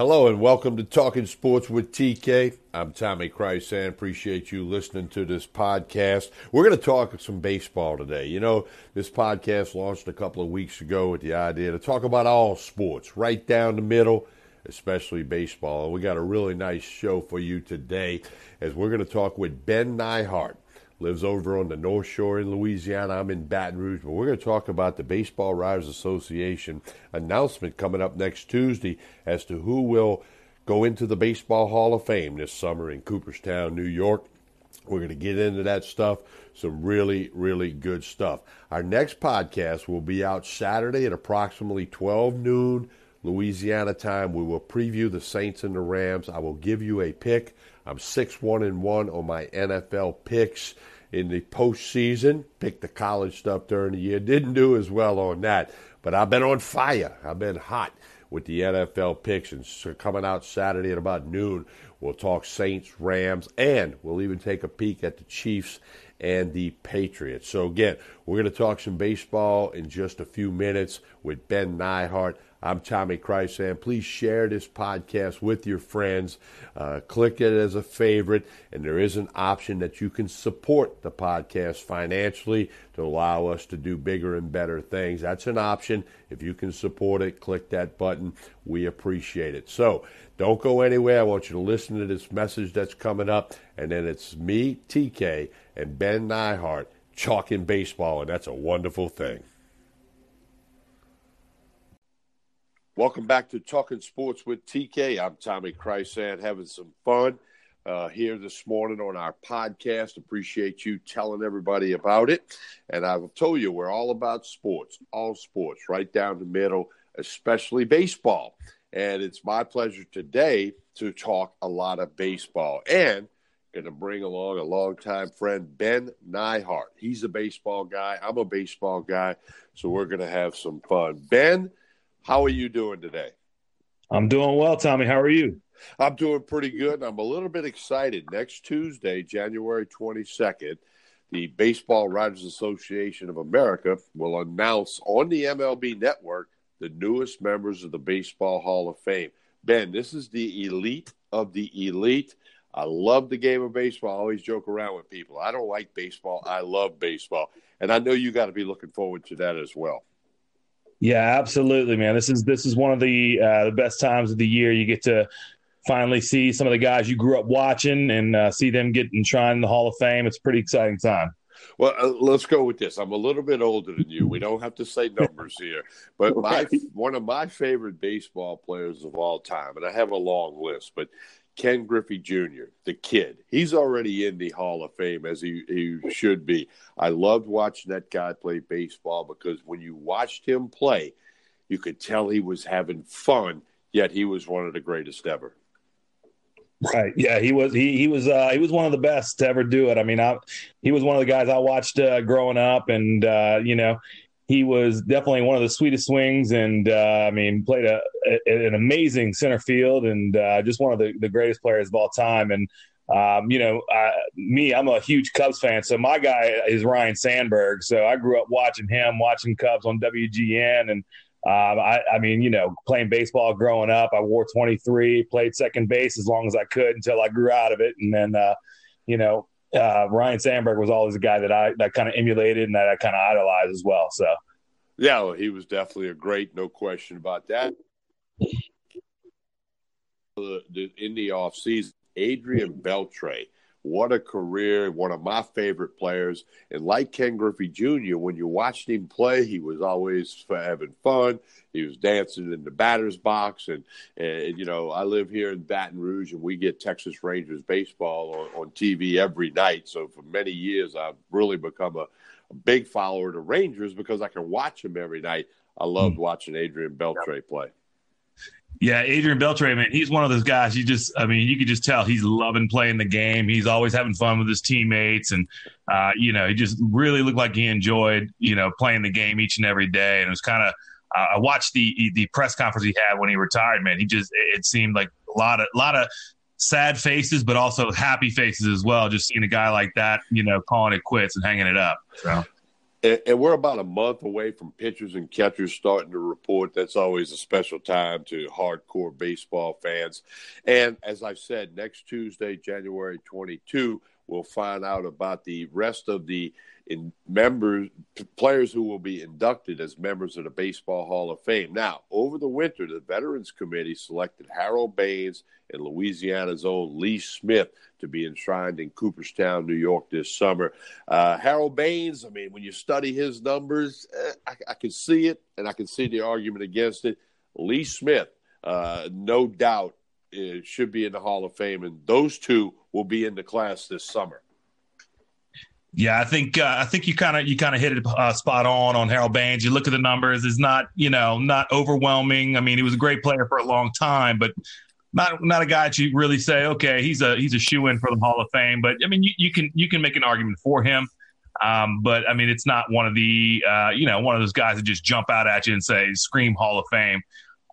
Hello and welcome to Talking Sports with TK. I'm Tommy Krysan. Appreciate you listening to this podcast. We're going to talk some baseball today. You know, this podcast launched a couple of weeks ago with the idea to talk about all sports, right down the middle, especially baseball. We got a really nice show for you today as we're going to talk with Ben Neihart lives over on the North Shore in Louisiana. I'm in Baton Rouge, but we're going to talk about the Baseball Writers Association announcement coming up next Tuesday as to who will go into the Baseball Hall of Fame this summer in Cooperstown, New York. We're going to get into that stuff. Some really, really good stuff. Our next podcast will be out Saturday at approximately 12 noon Louisiana time. We will preview the Saints and the Rams. I will give you a pick. I'm 6 1 and 1 on my NFL picks in the postseason. Picked the college stuff during the year. Didn't do as well on that, but I've been on fire. I've been hot with the NFL picks. And so coming out Saturday at about noon, we'll talk Saints, Rams, and we'll even take a peek at the Chiefs and the Patriots. So again, we're going to talk some baseball in just a few minutes with Ben Neihart. I'm Tommy Krysan. Please share this podcast with your friends. Uh, click it as a favorite, and there is an option that you can support the podcast financially to allow us to do bigger and better things. That's an option. If you can support it, click that button. We appreciate it. So don't go anywhere. I want you to listen to this message that's coming up, and then it's me, TK, and Ben Neihart chalking baseball, and that's a wonderful thing. Welcome back to Talking Sports with TK. I'm Tommy Krysan, having some fun uh, here this morning on our podcast. Appreciate you telling everybody about it. And I've told you we're all about sports, all sports, right down the middle, especially baseball. And it's my pleasure today to talk a lot of baseball and going to bring along a longtime friend, Ben Neihart. He's a baseball guy. I'm a baseball guy. So we're going to have some fun. Ben, how are you doing today? I'm doing well, Tommy. How are you? I'm doing pretty good. I'm a little bit excited. Next Tuesday, January 22nd, the Baseball Writers Association of America will announce on the MLB network the newest members of the Baseball Hall of Fame. Ben, this is the elite of the elite. I love the game of baseball. I always joke around with people. I don't like baseball. I love baseball. And I know you got to be looking forward to that as well. Yeah, absolutely, man. This is this is one of the uh, the best times of the year. You get to finally see some of the guys you grew up watching and uh, see them get enshrined in the Hall of Fame. It's a pretty exciting time. Well, uh, let's go with this. I'm a little bit older than you. We don't have to say numbers here, but my one of my favorite baseball players of all time, and I have a long list, but Ken Griffey Jr., the kid. He's already in the Hall of Fame as he, he should be. I loved watching that guy play baseball because when you watched him play, you could tell he was having fun, yet he was one of the greatest ever. Right. Yeah, he was. He he was. Uh, he was one of the best to ever do it. I mean, I, he was one of the guys I watched uh, growing up, and uh, you know, he was definitely one of the sweetest swings, and uh, I mean, played a, a, an amazing center field, and uh, just one of the, the greatest players of all time. And um, you know, me, I'm a huge Cubs fan, so my guy is Ryne Sandberg. So I grew up watching him, watching Cubs on WGN, and um, I, I, mean, you know, playing baseball growing up, I wore 23, played second base as long as I could until I grew out of it, and then, uh, you know, uh, Ryne Sandberg was always a guy that I that kind of emulated and that I kind of idolized as well. So, yeah, well, he was definitely a great, no question about that. In the off season, Adrian Beltre, what a career! One of my favorite players, and like Ken Griffey Jr., when you watched him play, he was always having fun. He was dancing in the batter's box, and and you know, I live here in Baton Rouge, and we get Texas Rangers baseball on, on TV every night. So for many years, I've really become a, a big follower of the Rangers because I can watch them every night. I loved mm. watching Adrian Beltre play. Yeah, Adrian Beltre, man, he's one of those guys. You just, I mean, you could just tell he's loving playing the game. He's always having fun with his teammates, and uh, you know, he just really looked like he enjoyed, you know, playing the game each and every day. And it was kind of, uh, I watched the the press conference he had when he retired. Man, he just, it seemed like a lot of, a lot of sad faces, but also happy faces as well. Just seeing a guy like that, you know, calling it quits and hanging it up. So. And, and, we're about a month away from pitchers and catchers starting to report. That's always a special time to hardcore baseball fans. And as I've said, next Tuesday, January 22, we'll find out about the rest of the members players who will be inducted as members of the Baseball Hall of Fame. Now, over the winter, the Veterans Committee selected Harold Baines and Louisiana's own Lee Smith to be enshrined in Cooperstown, New York this summer. Uh, Harold Baines, I mean, when you study his numbers, eh, I, I, can see it, and I can see the argument against it. Lee Smith, uh, no doubt, uh, should be in the Hall of Fame, and those two will be in the class this summer. Yeah, I think uh, I think you kind of you kind of hit it uh, spot on on Harold Baines. You look at the numbers; it's not you know not overwhelming. I mean, he was a great player for a long time, but not not a guy that you really say, okay, he's a he's a shoe in for the Hall of Fame. But I mean, you, you can you can make an argument for him. Um, but I mean, it's not one of the uh, you know one of those guys that just jump out at you and say scream Hall of Fame.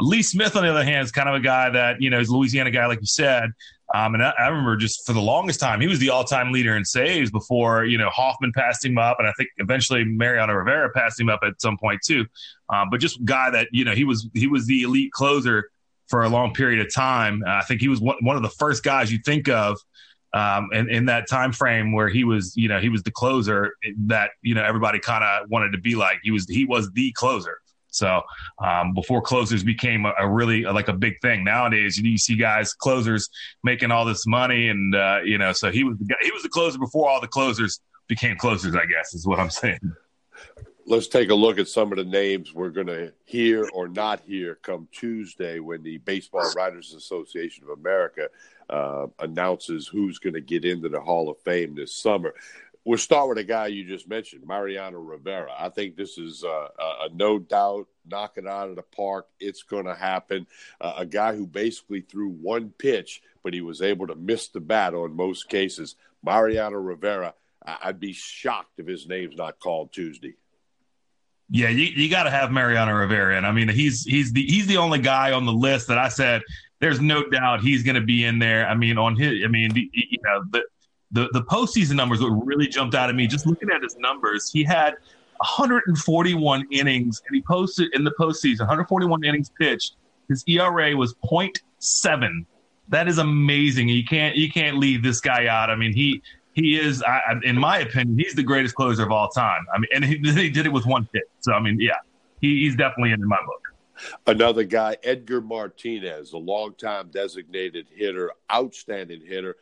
Lee Smith, on the other hand, is kind of a guy that you know is a Louisiana guy, like you said. Um, and I, I, remember just for the longest time, he was the all-time leader in saves before you know Hoffman passed him up, and I think eventually Mariano Rivera passed him up at some point too. Um, but just guy that you know he was he was the elite closer for a long period of time. Uh, I think he was one, one of the first guys you think of um, in, in that time frame where he was you know he was the closer that you know everybody kind of wanted to be like. He was he was the closer. So um, before closers became a, a really like a big thing. Nowadays, you, you, see guys closers making all this money, and uh, you know, so he was the guy, he was the closer before all the closers became closers. I guess is what I'm saying. Let's take a look at some of the names we're going to hear or not hear come Tuesday when the Baseball Writers Association of America uh, announces who's going to get into the Hall of Fame this summer. We'll start with a guy you just mentioned, Mariano Rivera. I think this is uh, a, a, no doubt knock it out of the park. It's going to happen. Uh, a guy who basically threw one pitch, but he was able to miss the bat on most cases. Mariano Rivera. I'd be shocked if his name's not called Tuesday. Yeah, you, you got to have Mariano Rivera, and I mean he's he's the he's the only guy on the list that I said there's no doubt he's going to be in there. I mean on his, I mean you know the the the postseason numbers what really jumped out at me just looking at his numbers. He had 141 innings, and he posted in the postseason 141 innings pitched. His ERA was 0.7. That is amazing. You can't you can't leave this guy out. I mean, he he is, I, in my opinion, he's the greatest closer of all time. I mean, and he, he did it with one hit. So I mean, yeah, he, he's definitely in, in my book. Another guy, Edgar Martinez, a longtime designated hitter, outstanding hitter.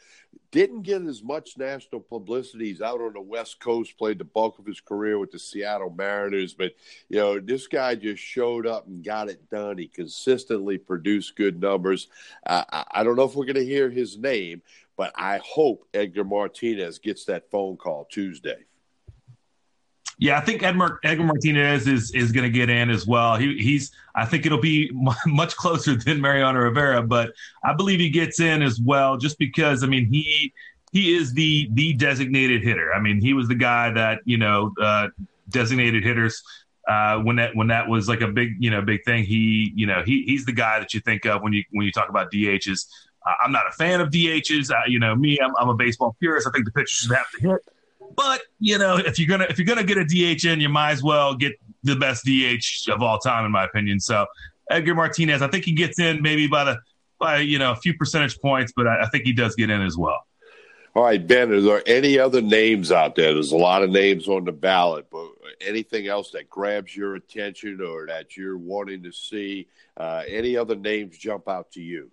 Didn't get as much national publicity. He's out on the West Coast, played the bulk of his career with the Seattle Mariners. But, you know, this guy just showed up and got it done. He consistently produced good numbers. Uh, I don't know if we're going to hear his name, but I hope Edgar Martinez gets that phone call Tuesday. Yeah, I think Edgar, Martinez is is going to get in as well. He, he's I think it'll be much closer than Mariano Rivera, but I believe he gets in as well, just because I mean he he is the the designated hitter. I mean he was the guy that you know uh, designated hitters uh, when that when that was like a big you know big thing. He you know he he's the guy that you think of when you when you talk about DHs. Uh, I'm not a fan of DHs. You know me, I'm, I'm a baseball purist. I think the pitcher should have to hit. But you know, if you're gonna if you're gonna get a DH in, you might as well get the best DH of all time, in my opinion. So Edgar Martinez, I think he gets in maybe by the by you know a few percentage points, but I, I think he does get in as well. All right, Ben, are there any other names out there? There's a lot of names on the ballot, but anything else that grabs your attention or that you're wanting to see? Uh, any other names jump out to you?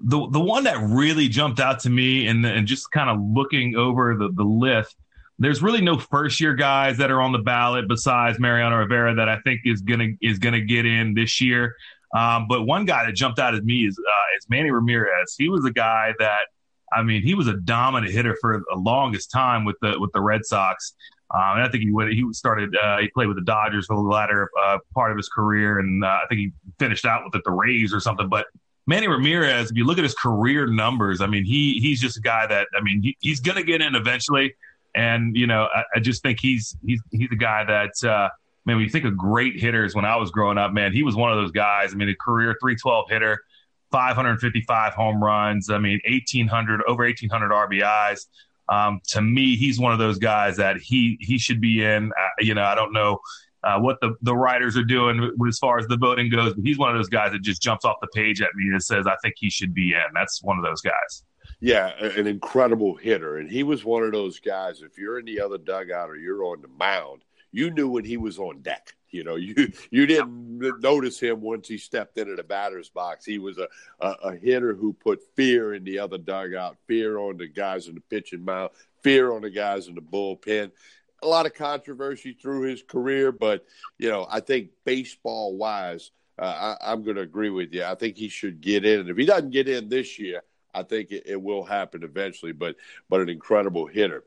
The the one that really jumped out to me and and just kind of looking over the the list there's really no first year guys that are on the ballot besides Mariano Rivera that I think is gonna is gonna get in this year. Um, but one guy that jumped out at me is uh, is Manny Ramirez. He was a guy that I mean he was a dominant hitter for the longest time with the with the Red Sox. Um, and I think he went, he started uh, he played with the Dodgers for the latter uh, part of his career, and uh, I think he finished out with the Rays or something. But Manny Ramirez, if you look at his career numbers, I mean, he he's just a guy that I mean, he, he's going to get in eventually, and you know, I, I, just think he's he's he's a guy that uh, man. When you think of great hitters, when I was growing up, man, he was one of those guys. I mean, a career 312 hitter, 555 home runs. I mean, 1800 over 1800 RBIs. Um, to me, he's one of those guys that he he should be in. Uh, you know, I don't know uh, what the, the writers are doing as far as the voting goes, but he's one of those guys that just jumps off the page at me and says, I think he should be in. That's one of those guys. Yeah, an incredible hitter. And he was one of those guys, if you're in the other dugout or you're on the mound, you knew when he was on deck. You know, you you didn't notice him once he stepped into the batter's box. He was a, a, a hitter who put fear in the other dugout, fear on the guys in the pitching mound, fear on the guys in the bullpen a lot of controversy through his career, but you know, I think baseball wise, uh, I, am going to agree with you. I think he should get in, and if he doesn't get in this year, I think it, it will happen eventually. But but an incredible hitter.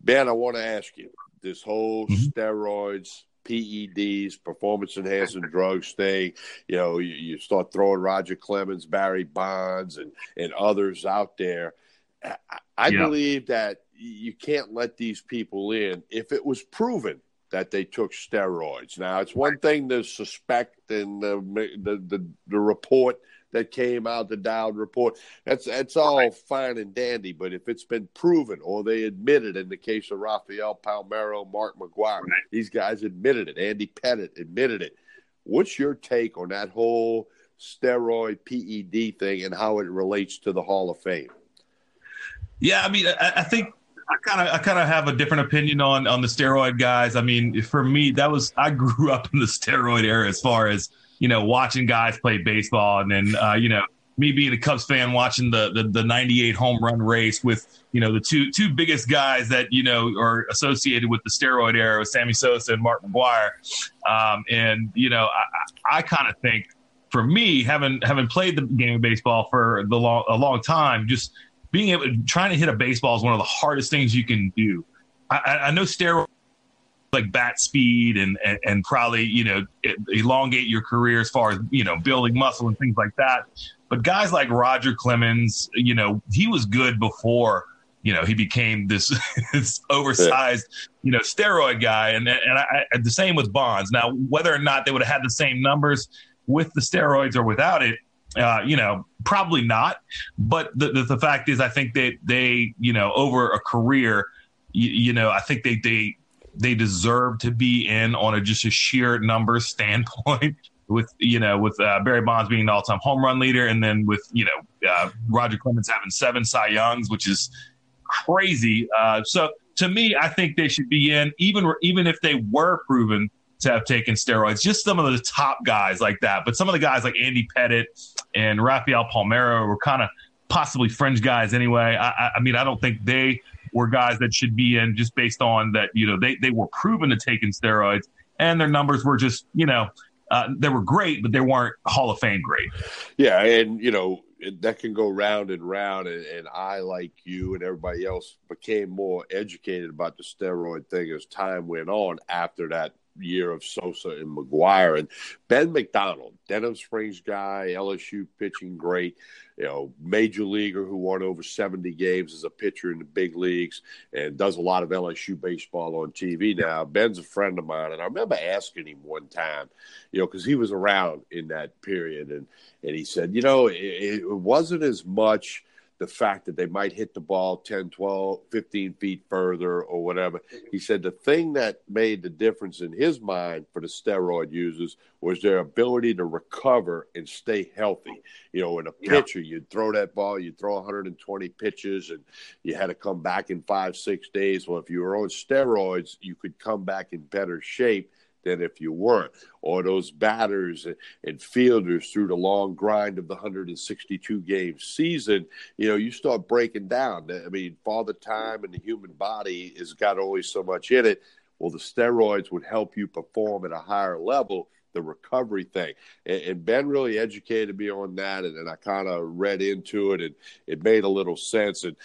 Ben, I want to ask you this whole mm-hmm. steroids. PEDs, performance enhancing drugs thing. You know, you, you, start throwing Roger Clemens, Barry Bonds, and, and others out there. I, yeah. believe that you can't let these people in if it was proven that they took steroids. Now, it's one thing to suspect and the the, the, the report that came out, the Dowd report. That's that's all right. fine and dandy. But if it's been proven or they admitted in the case of Rafael Palmeiro, Mark McGwire, right. these guys admitted it. Andy Pettitte admitted it. What's your take on that whole steroid PED thing and how it relates to the Hall of Fame? Yeah, I mean, I, I think I kind of I kind of have a different opinion on on the steroid guys. I mean, for me, that was I grew up in the steroid era as far as you know watching guys play baseball, and then uh, you know me being a Cubs fan watching the, the the 98 home run race with you know the two two biggest guys that you know are associated with the steroid era, with Sammy Sosa and Mark McGwire, um, and you know I, I kind of think for me having having played the game of baseball for the long, a long time, just being able trying to hit a baseball is one of the hardest things you can do. I, I know steroids like bat speed and, and, and probably you know elongate your career as far as you know building muscle and things like that. But guys like Roger Clemens, you know, he was good before you know he became this, this oversized you know steroid guy, and and I, the same with Bonds. Now, whether or not they would have had the same numbers with the steroids or without it, uh, you know, probably not. But the, the, the fact is, I think that they, you know, over a career, you, you, know, I think they they they deserve to be in on a just a sheer numbers standpoint. With you know, with uh, Barry Bonds being the all-time home run leader, and then with you know uh, Roger Clemens having seven Cy Youngs, which is crazy. Uh, so to me, I think they should be in, even even if they were proven to have taken steroids. Just some of the top guys like that. But some of the guys like Andy Pettitte and Rafael Palmeiro were kind of possibly fringe guys anyway. I, I, mean, I don't think they were guys that should be in just based on that, you know, they, they were proven to take in steroids and their numbers were just, you know, uh, they were great, but they weren't Hall of Fame great. Yeah. And, you know, that can go round and round. And, and, I, like you and everybody else, became more educated about the steroid thing as time went on after that year of Sosa and McGwire And Ben McDonald, Denham Springs guy, LSU pitching great, you know, major leaguer who won over 70 games as a pitcher in the big leagues and does a lot of LSU baseball on TV now. Ben's a friend of mine. And I remember asking him one time, you know, because he was around in that period. And, and he said, you know, it, it wasn't as much – the fact that they might hit the ball 10, 12, 15 feet further or whatever. He said the thing that made the difference in his mind for the steroid users was their ability to recover and stay healthy. You know, in a pitcher, yeah. you'd throw that ball, you'd throw 120 pitches, and you had to come back in five, six days. Well, if you were on steroids, you could come back in better shape than if you weren't. Or those batters and fielders through the long grind of the 162 game season, you know, you start breaking down. I mean, father time and the human body has got always so much in it. Well, the steroids would help you perform at a higher level the recovery thing. And, Ben really educated me on that, and, and I kind of read into it, and it made a little sense. And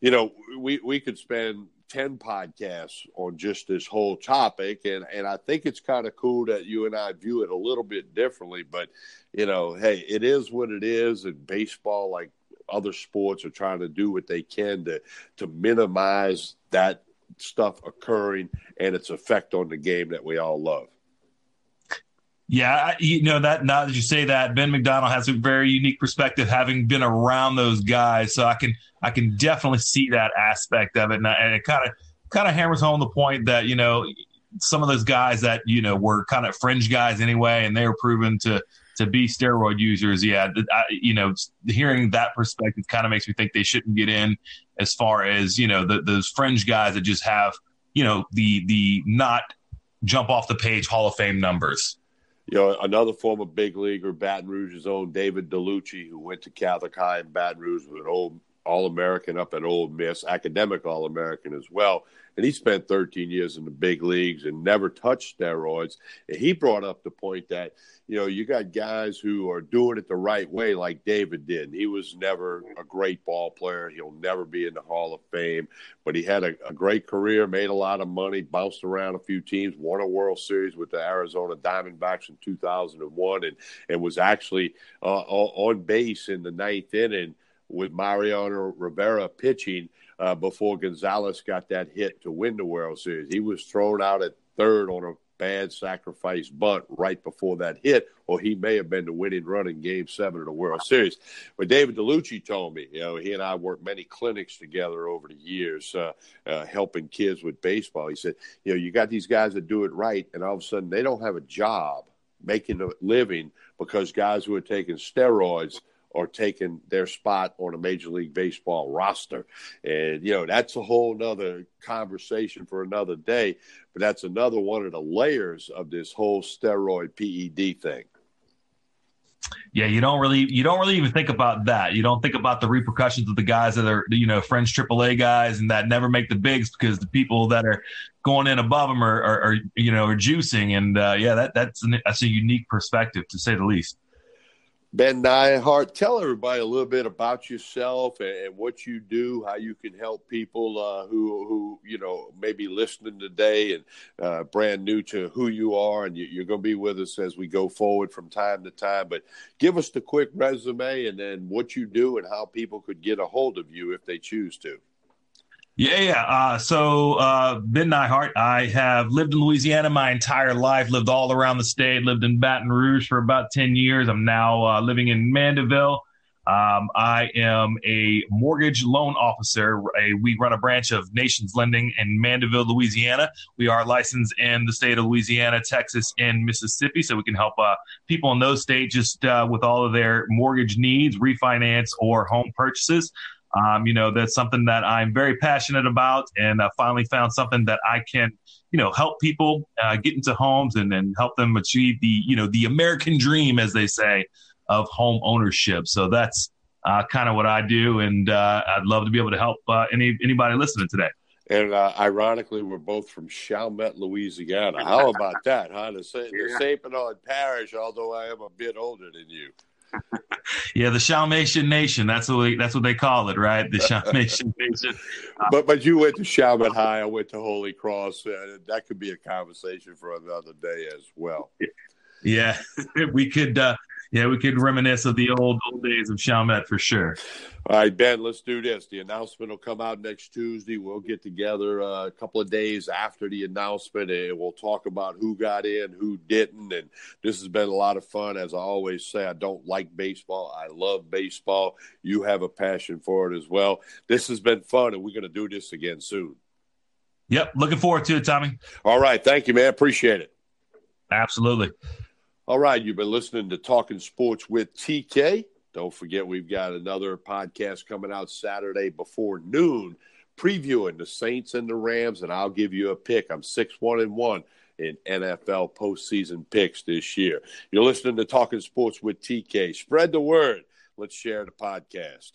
you know, we we could spend 10 podcasts on just this whole topic and and I think it's kind of cool that you and I view it a little bit differently but you know hey it is what it is and baseball like other sports are trying to do what they can to to minimize that stuff occurring and its effect on the game that we all love Yeah, you know that. Now that you say that, Ben McDonald has a very unique perspective, having been around those guys. So I can I can definitely see that aspect of it, and, and it kind of kind of hammers home the point that you know some of those guys that you know were kind of fringe guys anyway, and they were proven to to be steroid users. Yeah, I, you know, hearing that perspective kind of makes me think they shouldn't get in as far as you know the, those fringe guys that just have you know the the not jump off the page Hall of Fame numbers you know, another former big leaguer, Baton Rouge's own David Dellucci, who went to Catholic High in Baton Rouge, was an old All American up at Ole Miss, academic All American as well and he spent 13 years in the big leagues and never touched steroids. And he brought up the point that you know you got guys who are doing it the right way, like David did. He was never a great ball player. He'll never be in the Hall of Fame, but he had a, a great career, made a lot of money, bounced around a few teams, won a World Series with the Arizona Diamondbacks in 2001, and and was actually uh, on base in the ninth inning with Mariano Rivera pitching uh, before Gonzalez got that hit to win the World Series. He was thrown out at third on a bad sacrifice bunt right before that hit, or he may have been the winning run in Game Seven of the World Series. But David Dellucci told me, you know, he and I worked many clinics together over the years, uh, uh, helping kids with baseball. He said, you know, you got these guys that do it right, and all of a sudden they don't have a job making a living because guys who are taking steroids or taking their spot on a major league baseball roster and you know that's a whole nother conversation for another day but that's another one of the layers of this whole steroid ped thing yeah, you don't really you don't really even think about that. You don't think about the repercussions of the guys that are you know French AAA guys and that never make the bigs because the people that are going in above them are, are, are you know are juicing and uh, yeah that that's an, that's a unique perspective to say the least. Ben Neihart, tell everybody a little bit about yourself and, and what you do, how you can help people uh, who, who you know, maybe listening today and uh, brand new to who you are, and you, are going to be with us as we go forward from time to time. But give us the quick resume and then what you do and how people could get a hold of you if they choose to. Yeah, yeah. Uh, so, uh, Ben Neihart, I have lived in Louisiana my entire life, lived all around the state, lived in Baton Rouge for about 10 years. I'm now uh, living in Mandeville. Um, I am a mortgage loan officer. A, we run a branch of Nations Lending in Mandeville, Louisiana. We are licensed in the state of Louisiana, Texas, and Mississippi, so we can help uh, people in those states just uh, with all of their mortgage needs, refinance, or home purchases. Um, you know, that's something that I'm very passionate about, and I finally found something that I can, you know, help people uh, get into homes and then help them achieve the, you know, the American dream, as they say, of home ownership. So that's uh, kind of what I do, and uh, I'd love to be able to help uh, any anybody listening today. And uh, ironically, we're both from Chalmette, Louisiana. How about that, huh? The, the St. Bernard Parish, although I am a bit older than you yeah, the Chalmatian Nation. That's what we, that's what they call it, right? The Chalmatian Nation. but but you went to Chalmette High. I went to Holy Cross. Uh, that could be a conversation for another day as well. Yeah, we could. Uh, yeah, we could reminisce of the old old days of Chalmette for sure. All right, Ben, let's do this. The announcement will come out next Tuesday. We'll get together uh, a couple of days after the announcement and we'll talk about who got in, who didn't. And this has been a lot of fun. As I always say, I don't like baseball. I love baseball. You have a passion for it as well. This has been fun, and we're going to do this again soon. Yep. Looking forward to it, Tommy. All right. Thank you, man. Appreciate it. Absolutely. All right, you've been listening to Talking Sports with TK. Don't forget, we've got another podcast coming out Saturday before noon, previewing the Saints and the Rams, and I'll give you a pick. I'm six one and one in NFL postseason picks this year. You're listening to Talking Sports with TK. Spread the word. Let's share the podcast.